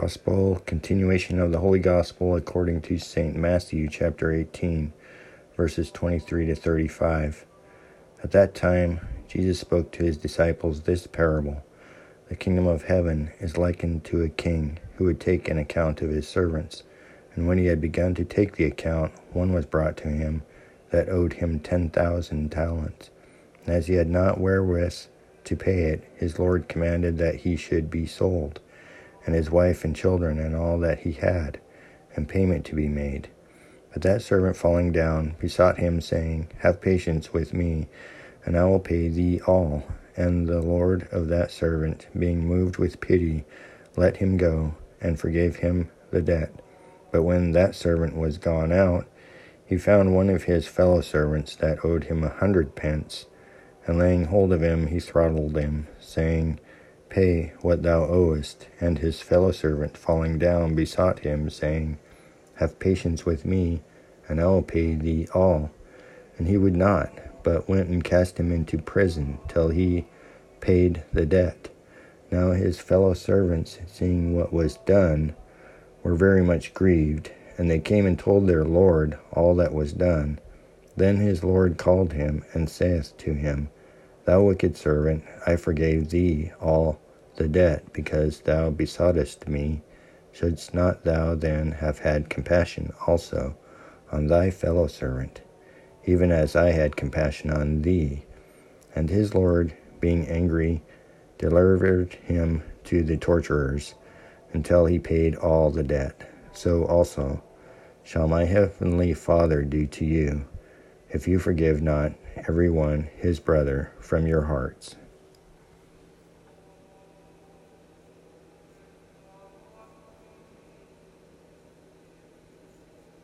Gospel, continuation of the Holy Gospel according to St. Matthew, chapter 18, verses 23 to 35. At that time, Jesus spoke to his disciples this parable The kingdom of heaven is likened to a king who would take an account of his servants. And when he had begun to take the account, one was brought to him that owed him ten thousand talents. And as he had not wherewith to pay it, his Lord commanded that he should be sold and his wife and children and all that he had, and payment to be made. But that servant falling down besought him, saying, Have patience with me, and I will pay thee all. And the Lord of that servant, being moved with pity, let him go, and forgave him the debt. But when that servant was gone out, he found one of his fellow servants that owed him a hundred pence, and laying hold of him, he throttled him, saying, Pay what thou owest. And his fellow servant, falling down, besought him, saying, Have patience with me, and I will pay thee all. And he would not, but went and cast him into prison till he paid the debt. Now his fellow servants, seeing what was done, were very much grieved, and they came and told their Lord all that was done. Then his Lord called him, and saith to him, Thou wicked servant, I forgave thee all the debt, because thou besoughtest me. Shouldst not thou then have had compassion also on thy fellow servant, even as I had compassion on thee? And his Lord, being angry, delivered him to the torturers until he paid all the debt. So also shall my heavenly Father do to you if you forgive not every one his brother from your hearts.